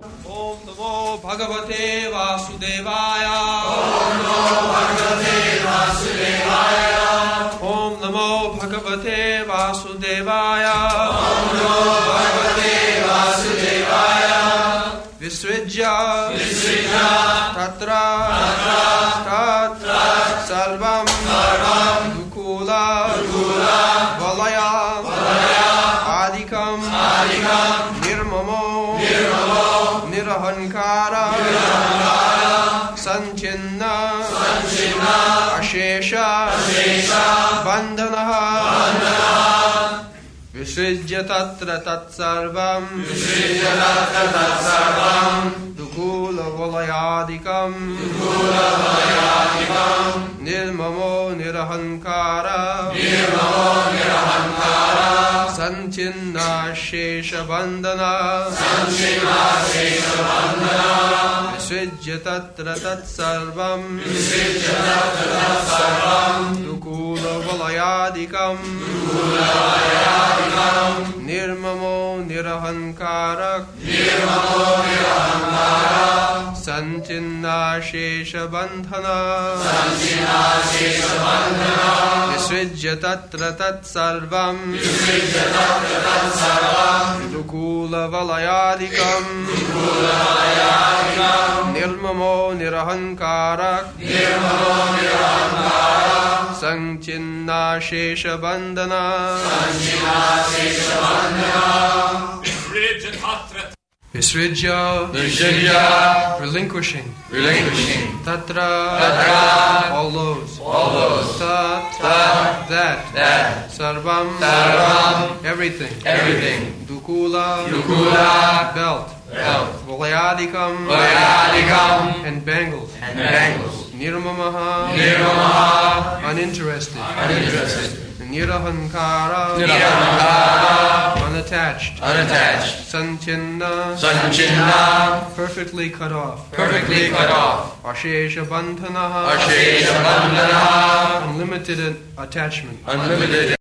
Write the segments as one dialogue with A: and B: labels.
A: ओम नमो भगवते वासुदेवाय।
B: ओम
A: नमो भगवते वासुदेवाय। ओम नमो भगवते वासुदेवाय ओम नमो भगवते वासुदेवाय तत्र। तत्र। सर्वं। सर्वं वलया वलया आदिकं आदिकं निर्ममो। निरहङ्कार सञ्चिन्न अशेष बन्धनः विसृज्य तत्र तत्सर्वं दुकूलवलयादिकं निर्ममो निरहङ्कार निर्ममो निरहङ्कार सञ्चिन्ना शेषवन्दना विसृज्य तत्र तत्सर्वं दुकूलवलयादिकं निर्ममो निरहङ्कार सञ्चिन्नाशेषबन्धना। विसृज्य तत्र तत्सर्वं दुकूलवलयादिकं निर्ममो निरहङ्कार सञ्चिन्नाशेषबन्धना विसृज्य
B: Vishya,
A: relinquishing
B: relinquishing
A: tatra
B: Tatra,
A: all those
B: all those,
A: tat
B: Tat,
A: that
B: that,
A: sarvam
B: Sarvam,
A: everything
B: everything,
A: dukula
B: Dukula,
A: belt
B: belt,
A: valayadikam
B: Valayadikam,
A: and bangles
B: and bangles,
A: nirmamaha.
B: Nirmamaha,
A: uninterested.
B: Uninterested,
A: nirahankara.
B: Nirahankara,
A: unattached.
B: Unattached,
A: sanchinna
B: Sanchinna,
A: perfectly cut off.
B: Perfectly cut off,
A: ashesha bandhanaha
B: Ashesha Bandhana,
A: unlimited attachment.
B: Unlimited.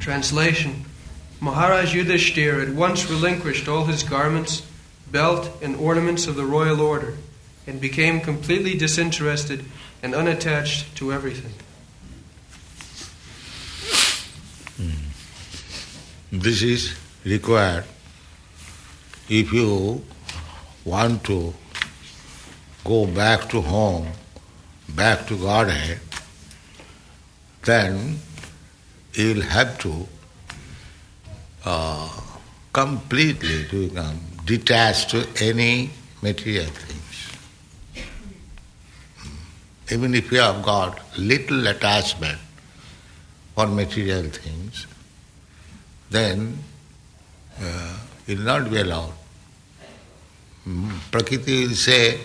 A: Translation Maharaj Yudhishthir at once relinquished all his garments, belt, and ornaments of the royal order, and became completely disinterested and unattached to everything. Hmm.
C: This is required if you want to go back to home, back to Godhead, then you will have to uh, completely to become detached to any material things. Even if you have got little attachment for material things, then uh, it will not be allowed. Mm, Prakriti will say,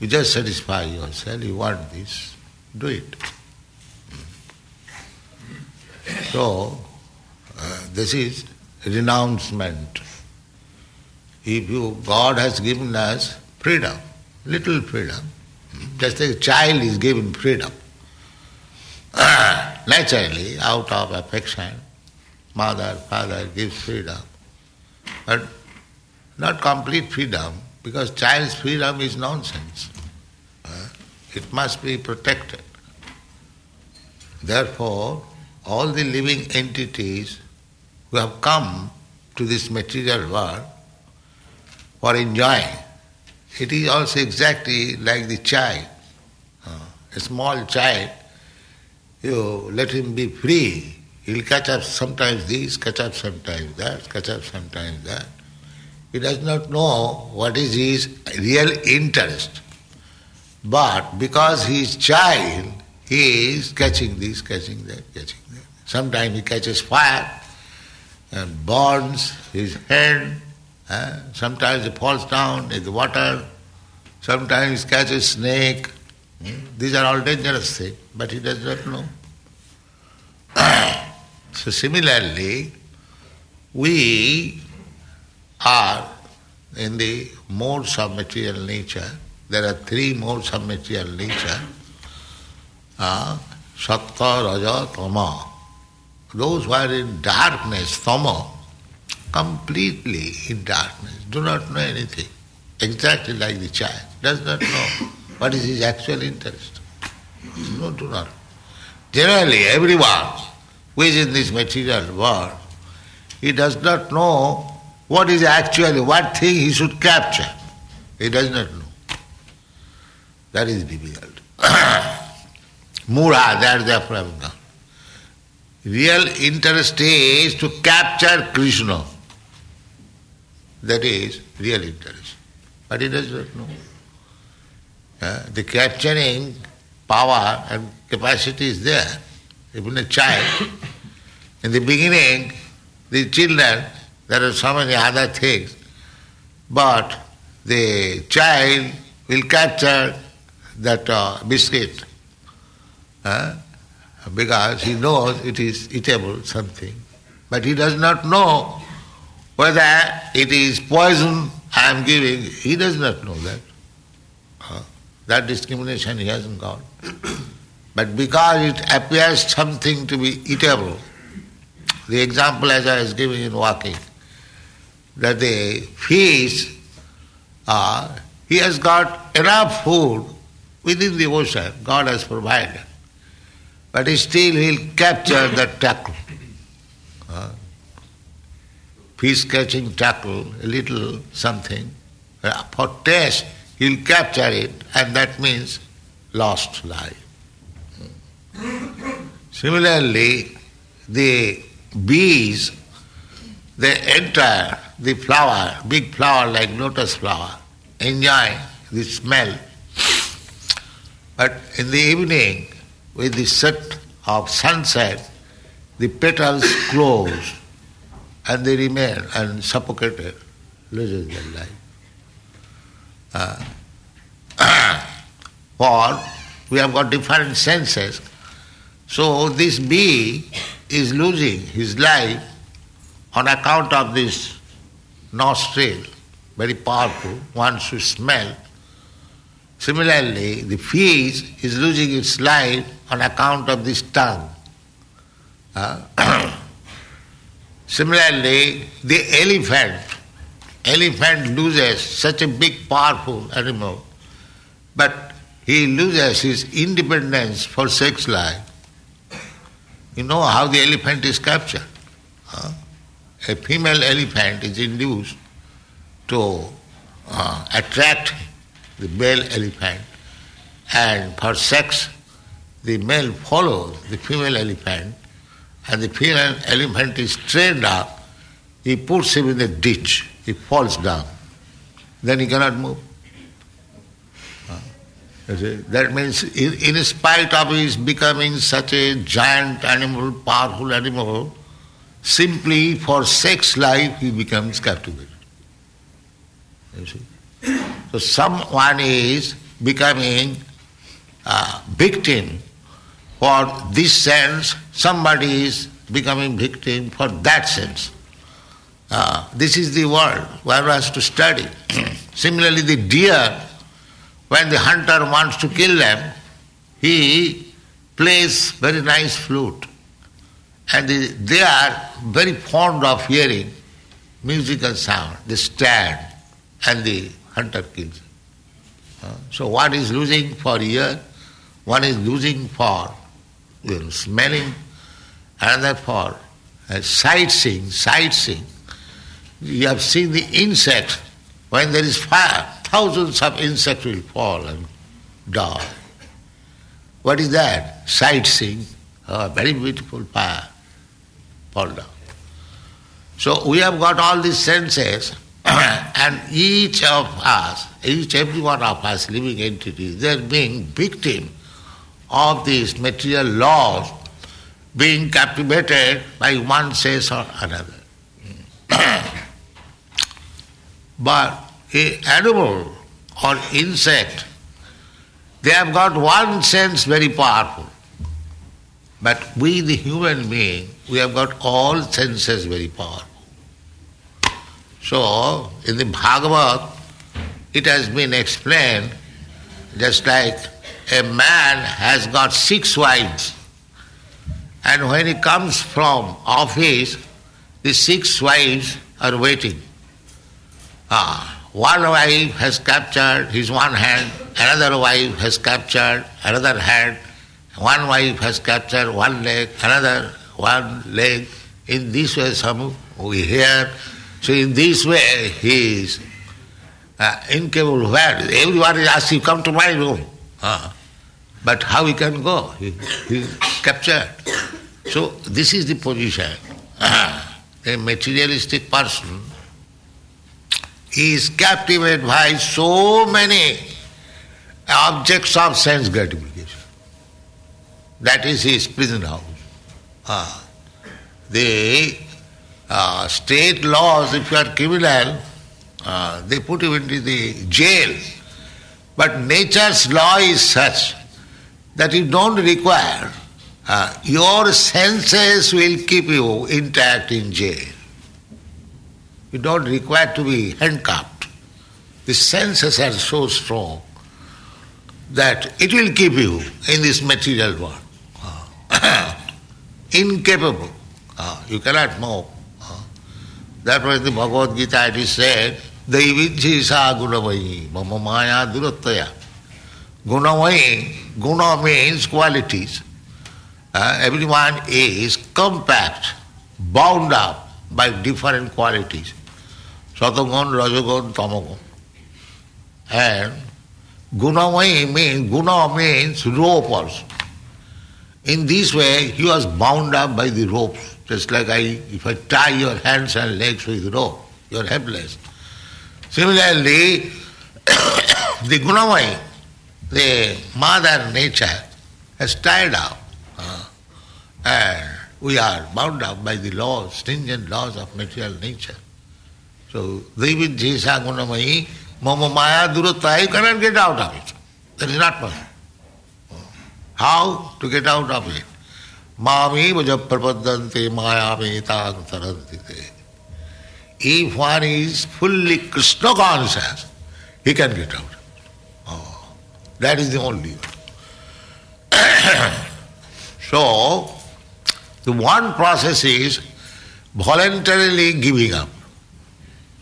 C: you just satisfy yourself, you want this, do it. So, uh, this is renouncement. If you, God has given us freedom, little freedom, just like a child is given freedom. Naturally, out of affection, mother, father gives freedom. But not complete freedom, because child's freedom is nonsense. It must be protected. Therefore, all the living entities who have come to this material world for enjoying, it is also exactly like the child. Uh, a small child, you let him be free, he'll catch up sometimes this, catch up sometimes that, catch up sometimes that. He does not know what is his real interest. But because he is child, he is catching this, catching that, catching that. Sometimes he catches fire and burns his head. eh? Sometimes he falls down in the water. Sometimes he catches snake. Hmm? These are all dangerous things, but he does not know. so similarly, we are in the modes of material nature. There are three modes of material nature. Uh, Sattva, Raja, Tama. Those who are in darkness, Tama, completely in darkness, do not know anything, exactly like the child, does not know what is his actual interest. No, do not. Generally, everyone who is in this material world, he does not know what is actually, what thing he should capture. He does not know. That is difficult. Mura, that is the problem. Real interest is to capture Krishna. That is real interest. But he does not know. Uh, the capturing power and capacity is there. Even a child, in the beginning, the children, there are so many other things, but the child will capture that uh, biscuit uh, because he knows it is eatable something, but he does not know whether it is poison I am giving. He does not know that. Uh, that discrimination he hasn't got. but because it appears something to be eatable, the example as I was giving in walking, that the fish, uh, he has got enough food within the ocean, God has provided. But still he'll capture that tackle. Uh, fish catching tackle, a little something, uh, for taste, he'll capture it, and that means lost life. Similarly, the bees, they enter the flower, big flower like lotus flower, enjoy the smell. But in the evening, with the set of sunset, the petals close and they remain and suffocated, loses their life. Uh, for we have got different senses. So this bee is losing his life on account of this nostril, very powerful, one should smell. Similarly, the fish is losing its life on account of this tongue. Uh, Similarly, the elephant, elephant loses such a big, powerful animal, but he loses his independence for sex life. You know how the elephant is captured. Huh? A female elephant is induced to uh, attract the male elephant, and for sex, the male follows the female elephant, and the female elephant is trained up. He puts him in a ditch, he falls down. Then he cannot move. That means, in, in spite of his becoming such a giant animal, powerful animal, simply for sex life he becomes captivated. You see? So someone is becoming a victim for this sense, somebody is becoming victim for that sense. Uh, this is the world where has to study. Similarly, the deer when the hunter wants to kill them, he plays very nice flute. And they are very fond of hearing musical sound. They stand and the hunter kills. So one is losing for ear, one is losing for you know, smelling, another for uh, sightseeing, sightseeing. You have seen the insect, when there is fire, thousands of insects will fall and die. What is that? Sightseeing, a very beautiful fire, fall down. So we have got all these senses, and each of us, each every one of us living entities, they are being victim of these material laws, being captivated by one sense or another. but a animal or insect, they have got one sense very powerful. But we, the human being, we have got all senses very powerful. So, in the Bhagavad, it has been explained just like a man has got six wives, and when he comes from office, the six wives are waiting. Ah, one wife has captured his one hand, another wife has captured another hand, one wife has captured one leg, another one leg. In this way, some we hear. So in this way, he is uh, incapable. Where everyone is asking, "Come to my room." Ah. But how he can go? He, he is captured. So this is the position. A materialistic person is captivated by so many objects of sense gratification. That is his prison house. Ah. The uh, state laws, if you are criminal, uh, they put you into the jail. But nature's law is such that you don't require, uh, your senses will keep you intact in jail. You don't require to be handcuffed. The senses are so strong that it will keep you in this material world. Uh, incapable. Uh, you cannot move. That was the Bhagavad Gita it is said, Daividjisa gunamayi, mama maya durattaya. Gunamayi, guna means qualities. Uh, everyone is compact, bound up by different qualities. Satagun, Rajagun, Tamagun. And Gunamayi means, guna means rope. In this way, he was bound up by the ropes, just like I, if I tie your hands and legs with rope, you are helpless. Similarly, the Gunamayi, the mother nature, has tied up. Uh, and we are bound up by the laws, stringent laws of material nature. So, Devi Jesa Gunamayi, Mama Maya Durata, you cannot get out of it. That is not possible. How to get out of it? मामेव जब प्रबदे माया में तांतर if one is fully Krishna conscious he can get out that is the so the one process is voluntarily giving up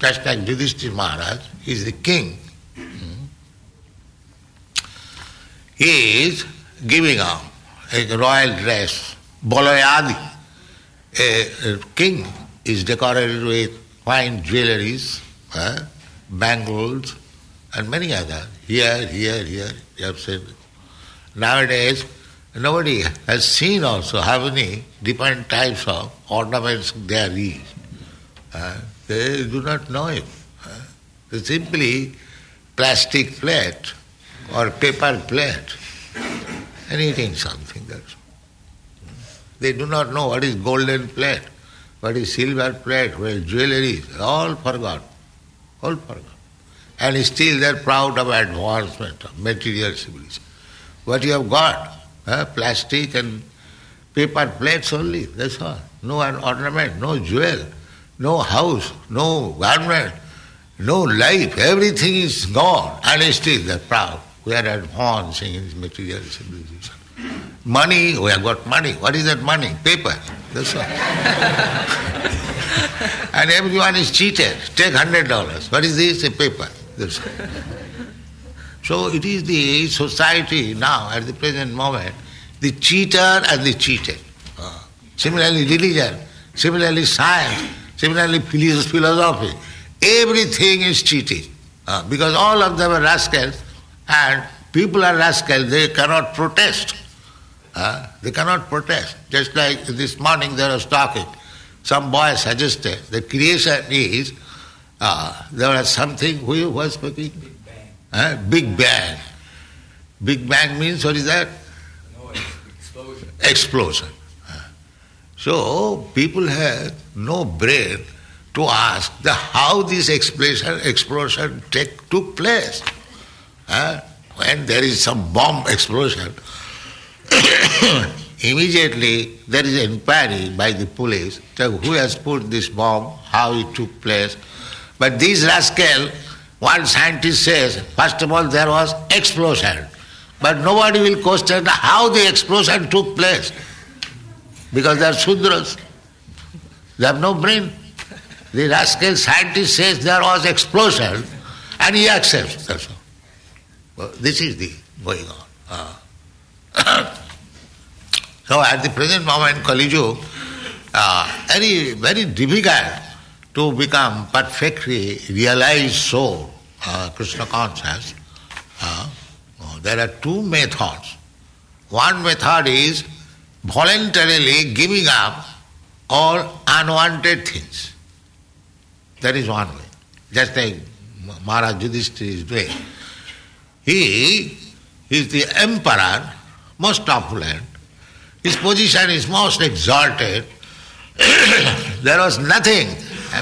C: just like Yudhishthira Maharaj is the king is giving up एक royal dress Balayadi. A, king is decorated with fine jewelries, eh, bangles, and many other. Here, here, here, you have said. Nowadays, nobody has seen also how many different types of ornaments there is. Uh, they do not know it. Uh, they simply plastic plate or paper plate, anything, something that's. They do not know what is golden plate, what is silver plate, is jewelry, all forgot, all forgot. And still they are proud of advancement of material civilization. What you have got, uh, plastic and paper plates only, that's all. No ornament, no jewel, no house, no garment, no life, everything is gone. And still they are proud. We are advancing in material civilization. Money, we have got money. What is that money? Paper. That's all. and everyone is cheated. Take hundred dollars. What is this? A paper. That's all. So it is the society now, at the present moment, the cheater and the cheated. Uh, similarly, religion, similarly, science, similarly, philosophy. Everything is cheating. Uh, because all of them are rascals and people are rascals, they cannot protest. Uh, they cannot protest. Just like this morning they was talking. Some boy suggested the creation is, uh, there was something, who was speaking? Big Bang. Uh, Big Bang. Big Bang means what is that?
B: explosion.
C: Explosion. So people have no brain to ask the how this explosion explosion take, took place. Uh, when there is some bomb explosion, immediately there is inquiry by the police who has put this bomb, how it took place. But these rascal, one scientist says, first of all there was explosion. But nobody will question how the explosion took place. Because they are Sudras. They have no brain. The rascal scientist says there was explosion and he accepts. That's all. Well, this is the going on. Uh. so at the present moment, Kali Yuga, uh, very, very difficult to become perfectly realized soul, uh, Krishna conscious. Uh, there are two methods. One method is voluntarily giving up all unwanted things. That is one way. Just like Maharaj Yudhishthira is doing. He is the emperor, most opulent. His position is most exalted. there was nothing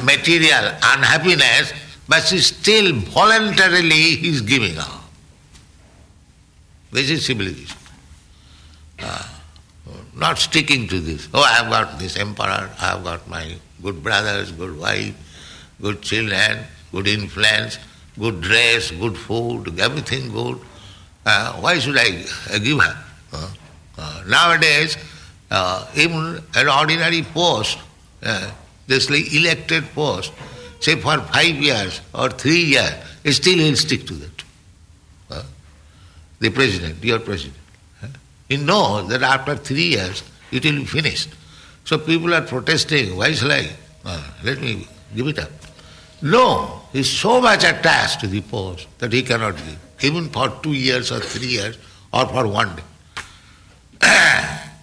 C: material unhappiness, but still voluntarily he is giving up. This is civilization. Uh, not sticking to this. Oh, I have got this emperor, I have got my good brothers, good wife, good children, good influence, good dress, good food, everything good. Uh, why should I uh, give? Uh, uh nowadays, uh, even an ordinary post, uh, this elected post, say for five years or three years, still he'll stick to that. the president, your president. He knows that after three years it will be finished. So people are protesting, why shall I? let me give it up. No, he so much attached to the post that he cannot give, even for two years or three years or for one day.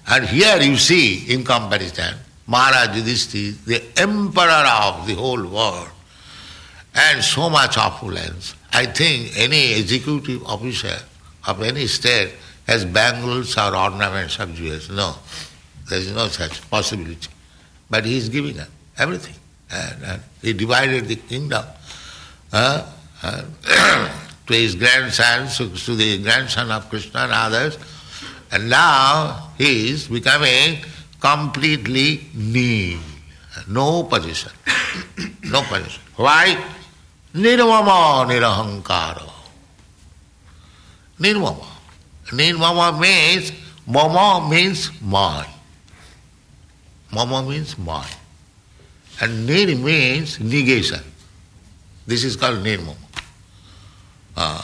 C: And here you see, in comparison, Maharaj the emperor of the whole world, and so much opulence. I think any executive officer of any state has bangles or ornaments of jewels. No, there is no such possibility. But he is giving up everything and, and he divided the kingdom uh, uh, to his grandsons, to the grandson of Krishna and others, and now he is becoming completely nil, no position, no position. Why? Nirmama nirahankara. Nirmama. Nirmama means, mama means mine. Mama means mine. And nir means negation. This is called nirmam. Uh,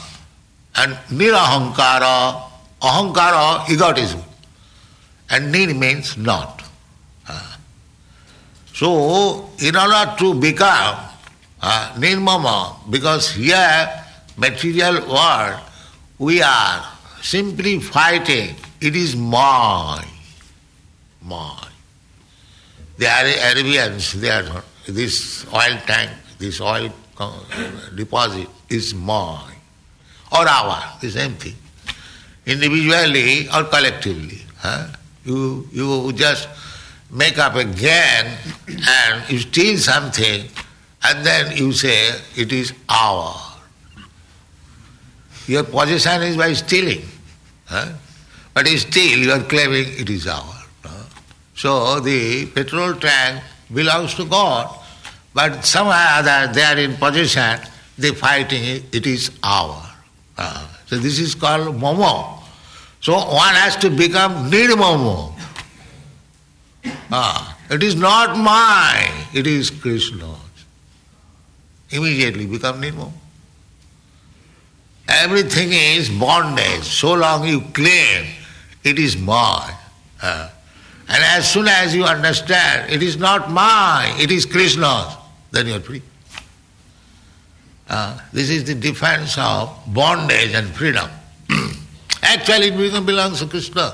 C: and nirahankara, ahankara, egotism. And nir means not. Uh, so, in order to become uh, nirmama, because here, material world, we are simply fighting. It is mine. Mine. The Arabians, they are, this oil tank, this oil deposit is mine or our, the same thing. Individually or collectively. Huh? You, you just make up again and you steal something and then you say it is our. Your possession is by stealing. Huh? But still you are claiming it is our. So the petrol tank belongs to God, but somehow or other they are in possession, they fighting it, is our. Uh, so this is called momo. So one has to become nirmomo. Ah, it is not mine, it is Krishna's. Immediately become nirmomo. Everything is bondage. So long you claim it is mine. Uh, and as soon as you understand it is not mine, it is Krishna's, then you are free. Uh, this is the difference of bondage and freedom. Actually, it belongs to Krishna.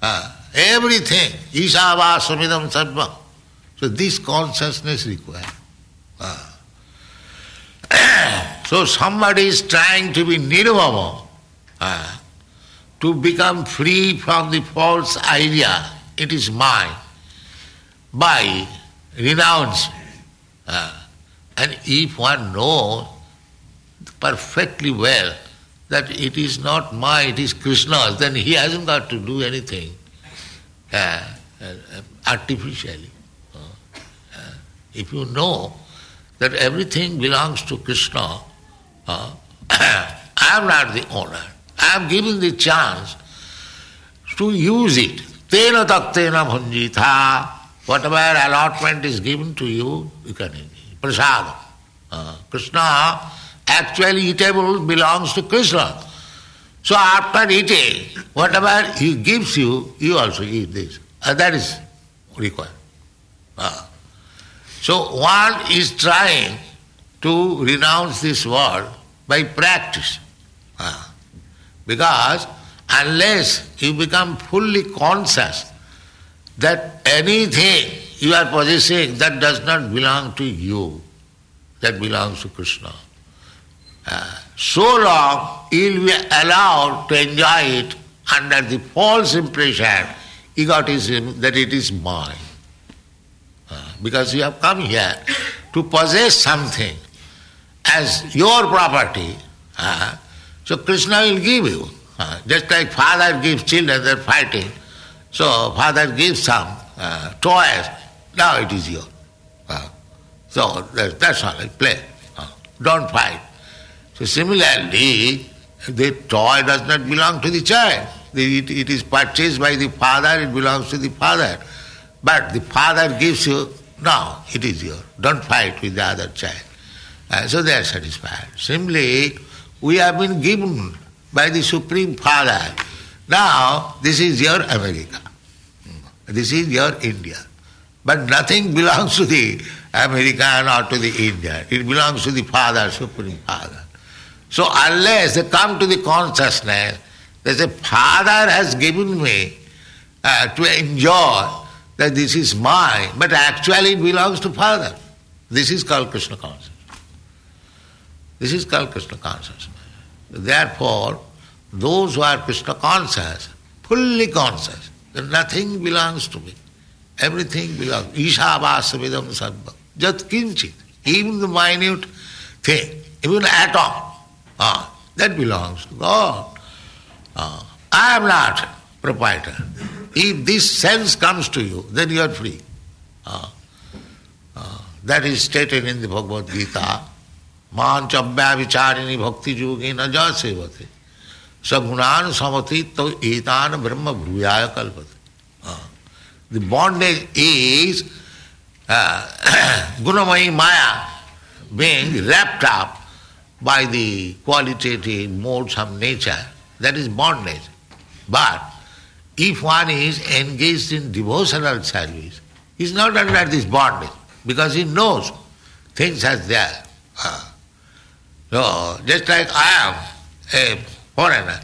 C: Uh, everything, Ishava Samidam Sarva. So this consciousness required. Uh, so somebody is trying to be nirvama, uh, to become free from the false idea it is mine by renouncing. Uh, and if one knows perfectly well that it is not my, it is Krishna's, then he hasn't got to do anything uh, uh artificially. Uh, uh, if you know that everything belongs to Krishna, uh, I am not the owner. I am given the chance to use it. Tena taktena bhanjitha. Whatever allotment is given to you, you can use. Prasada. Uh, Krishna actually eatable belongs to Krishna. So after eating, whatever he gives you, you also eat this. Uh, that is required. Uh, so one is trying to renounce this world by practice. Uh, because unless you become fully conscious that anything you are possessing that does not belong to you, that belongs to Krishna. So long will be allowed to enjoy it under the false impression, egotism, that it is mine. Uh, because you have come here to possess something as your property, uh, so Krishna will give you. Uh, just like father gives children, they're fighting. So father gives some uh, toys, now it is yours. Uh, so that, that's all, like play. Uh, don't fight. So similarly, the toy does not belong to the child. It, it is purchased by the father, it belongs to the father. But the father gives you, now it is yours. Don't fight with the other child. Uh, so they are satisfied. Simply, we have been given by the Supreme Father. Now, this is your America. This is your India. But nothing belongs to the American or to the Indian. It belongs to the Father, Supreme Father. So unless they come to the consciousness, they say, Father has given me uh, to enjoy that this is mine, but actually it belongs to Father. This is called Krishna consciousness. This is called Krishna consciousness. Therefore, those who are Krishna conscious, fully conscious, that nothing belongs to me. Everything belongs. Ishavasvidam sarva. Jat kinchit. Even the minute thing, even atom, ah, that belongs to God. Ah, I am not proprietor. If this sense comes to you, then you are free. Ah, ah, that is stated in the Bhagavad Gita. मांचव्याविचारिणी भक्ति योगी न जा सेवते सगुणान समति तो एतान ब्रह्म भूयाय कल्पते The bondage is uh, Gunamayi Maya being wrapped up by the qualitative modes of nature. That is bondage. But if one is engaged in devotional service, he is not under this bondage because he knows things as they are. Uh, so, just like I am a foreigner,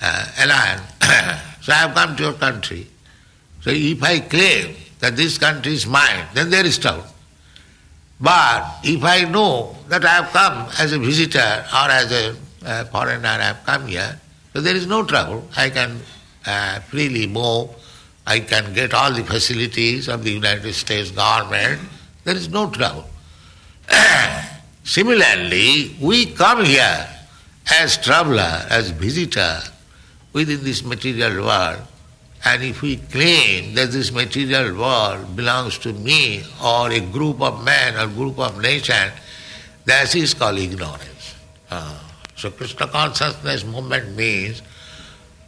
C: uh, alien, so I have come to your country. So if I claim that this country is mine, then there is trouble. But if I know that I have come as a visitor or as a uh, foreigner, I have come here, so there is no trouble. I can uh, freely move, I can get all the facilities of the United States government, there is no trouble. Similarly, we come here as traveler, as visitor within this material world, and if we claim that this material world belongs to me or a group of men or group of nation, that is called ignorance. Uh, so Krishna consciousness movement means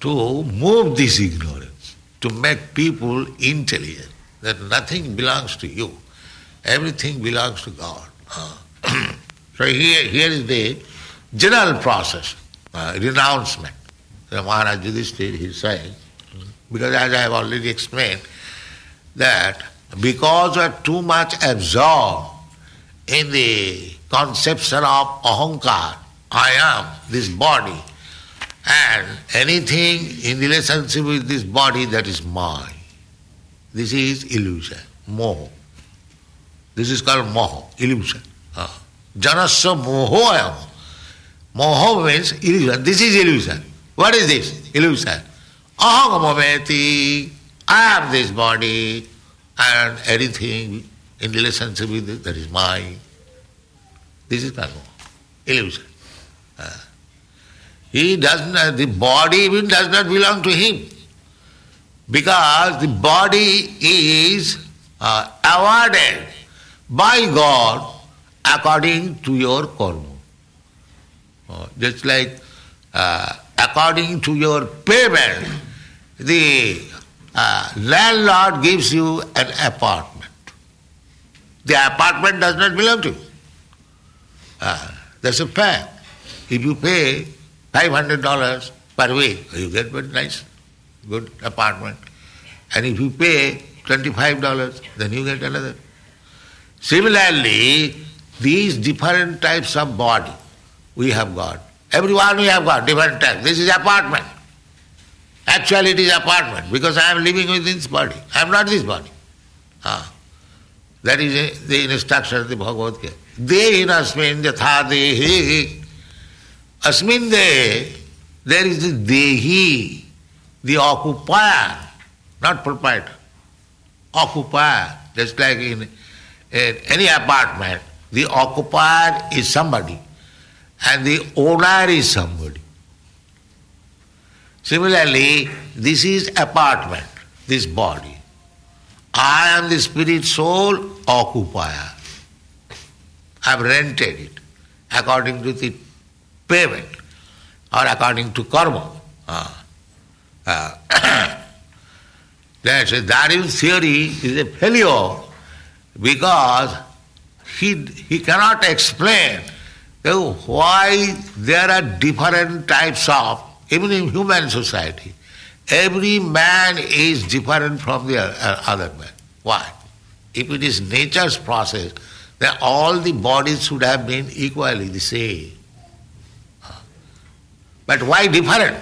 C: to move this ignorance, to make people intelligent, that nothing belongs to you, everything belongs to God. Uh, so here, here is the general process, uh, renouncement. The Maharaj Yudhishthir is saying, because as I have already explained, that because we are too much absorbed in the conception of ahankar, I am this body, and anything in relationship with this body that is mine. This is illusion, moho. This is called moho, illusion. Uh, janasya moho ayam. Moho means illusion. This is illusion. What is this? Illusion. Ahangamameti, I am this body and everything in relationship with it, that is mine. This is karma, illusion. Uh, he does not, the body even does not belong to him because the body is uh, awarded by God according to your karma. Uh, just like uh, according to your payment, the uh, landlord gives you an apartment. The apartment does not belong to you. Uh, that's a fact. If you pay $500 per week, you get very nice, good apartment. And if you pay $25, then you get another. Similarly, these different types of body we have got. Everyone we have got different types. This is apartment. Actually, it is apartment because I am living within this body. I am not this body. Ah. That is the instruction of the Bhagavad Gita. Dehin asmin yatha dehi. Asmin de, there is the dehi, the occupier, not proprietor. Occupier, just like in, in any apartment, the occupier is somebody and the owner is somebody. Similarly, this is apartment, this body. I am the spirit soul occupier. I have rented it according to the payment or according to karma. Uh, uh, that's Darwin's theory is a failure because he, he cannot explain why there are different types of, even in human society, every man is different from the other man. Why? If it is nature's process, then all the bodies should have been equally the same. But why different?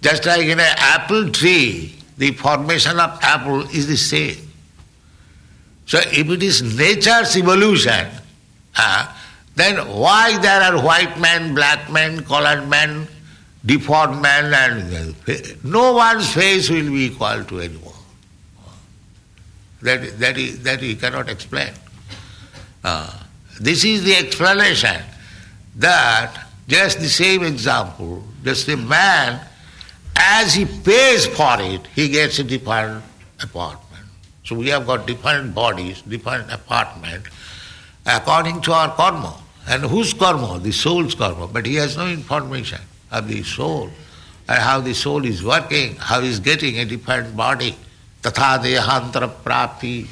C: Just like in an apple tree, the formation of apple is the same. So if it is nature's evolution, uh, then why there are white men, black men, colored men, deformed men, and no one's face will be equal to anyone. That, that, is, that he cannot explain. Uh, this is the explanation that just the same example, just a man, as he pays for it, he gets a different apartment. So we have got different bodies, different apartment, according to our karma. And whose karma? The soul's karma. But he has no information of the soul and how the soul is working, how he getting a different body. Tatha dehantara prapti.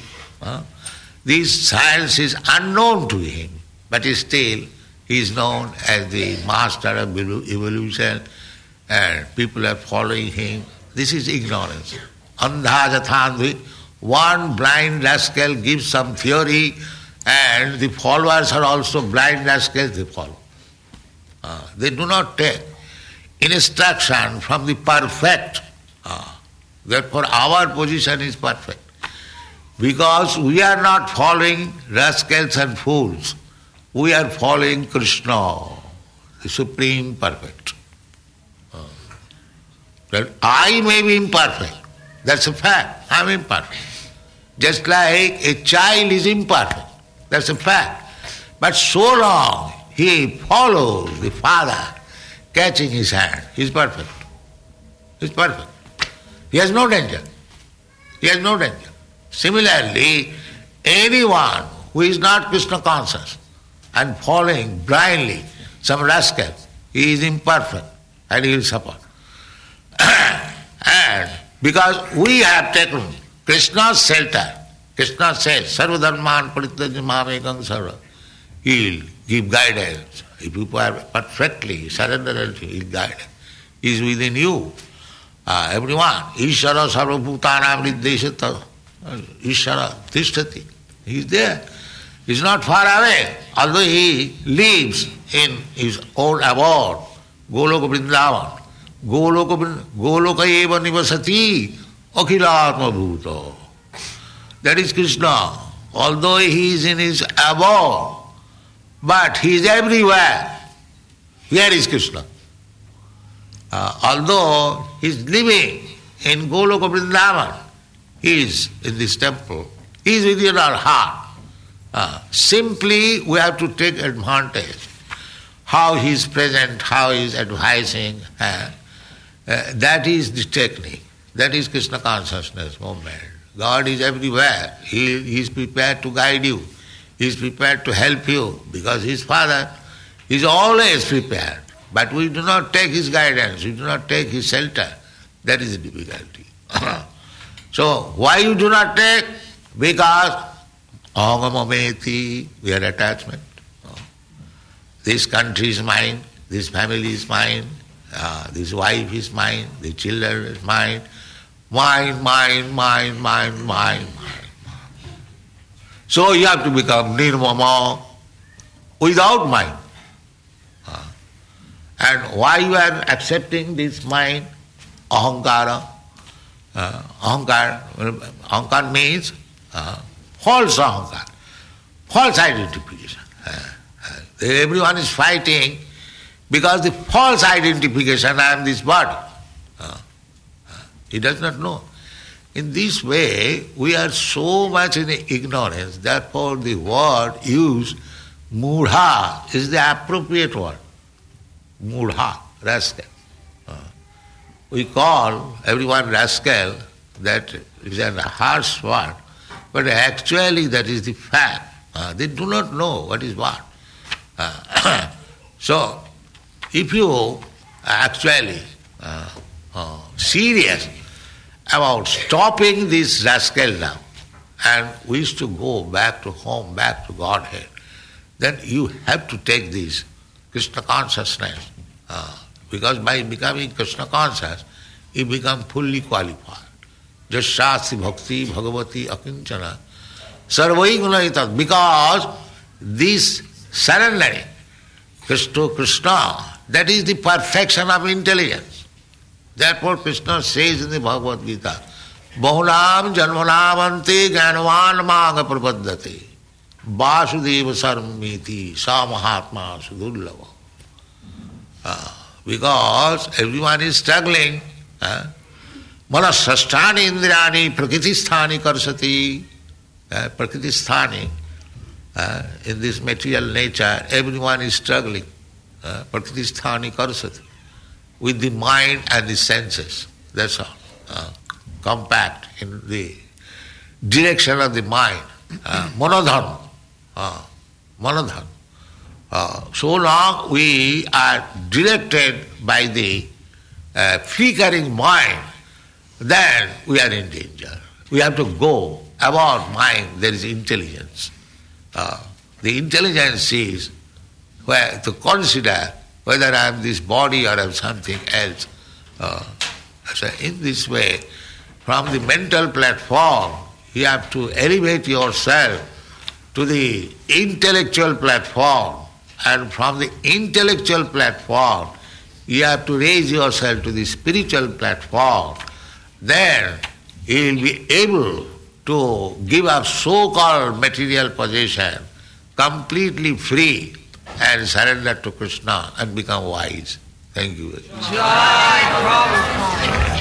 C: This science is unknown to him, but still he is known as the master of evolution and people are following him. This is ignorance. Andha jathandvi. One blind rascal gives some theory and the followers are also blind rascals, they follow. Uh, they do not take instruction from the perfect. Uh, therefore, our position is perfect. Because we are not following rascals and fools, we are following Krishna, the Supreme Perfect. That I may be imperfect, that's a fact, I am imperfect. Just like a child is imperfect. That's a fact. But so long he follows the father, catching his hand, he's perfect. He's perfect. He has no danger. He has no danger. Similarly, anyone who is not Krishna conscious and following blindly some rascal, he is imperfect and he will suffer. and because we have taken Krishna's shelter, Krishna says, Sarvadharman Parityaja Sarva. He'll give guidance. If you are perfectly surrendered, he'll guide. He's within you. Uh, everyone. Ishara Sarvabhutanam Riddeshata. Ishara Tishtati. He's there. He's not far away. Although he lives in his own abode, Goloka Vrindavan. Goloka, Goloka eva nivasati akhilatma bhuta. That is Krishna. Although he is in his abode, but he is everywhere. Where is Krishna. Uh, although he is living in Goloka Vrindavan, he is in this temple, he is within our heart. Uh, simply we have to take advantage how he is present, how he is advising. Uh, uh, that is the technique. That is Krishna consciousness movement. God is everywhere. He, he is prepared to guide you. He is prepared to help you because His Father is always prepared. But we do not take His guidance, we do not take His shelter. That is the difficulty. So why you do not take? Because ahamameti, we are attachment. This country is mine, this family is mine, uh, this wife is mine, the children is mine, mine, mine, mine, mine, mine, mine. So you have to become nirmama without mind. Uh, and why you are accepting this mind, ahankara? Uh, ahankar, ahankar means uh, false ahankar, false identification. Uh, Everyone is fighting because the false identification I am this body. He does not know. In this way, we are so much in ignorance, therefore, the word used, mudha, is the appropriate word. Mudha, rascal. Uh, we call everyone rascal, that is a harsh word, but actually that is the fact. Uh, they do not know what is what. Uh, so, if you actually uh, uh, serious about stopping this rascal now and wish to go back to home, back to Godhead, then you have to take this Krishna consciousness. Uh, because by becoming Krishna conscious, you become fully qualified. Jashyasi bhakti bhagavati akinchana sarvai gunaitat. Because this surrendering Krishna Krishna, that is the perfection of intelligence. Therefore Krishna says in the Bhagavad Gita, Bahunam janmanamante jnanavan maga prapadyate Vasudeva sarmiti sa mahatma sudurlabha. Uh, because everyone is struggling. Uh, Manasasthani indriyani prakriti karsati. Uh, prakriti uh, in this material nature, everyone is struggling. Uh, Prakriti karsati. With the mind and the senses. That's all. Uh, compact in the direction of the mind. Uh, manodharma. Uh, manodharma. Uh, so long we are directed by the uh, flickering mind, then we are in danger. We have to go. About mind, there is intelligence. Uh, the intelligence is where to consider whether I am this body or I am something else. Uh, so in this way, from the mental platform, you have to elevate yourself to the intellectual platform, and from the intellectual platform, you have to raise yourself to the spiritual platform. Then you will be able to give up so-called material possession, completely free and surrender to Krishna and become wise. Thank you. Jai Prabhupada.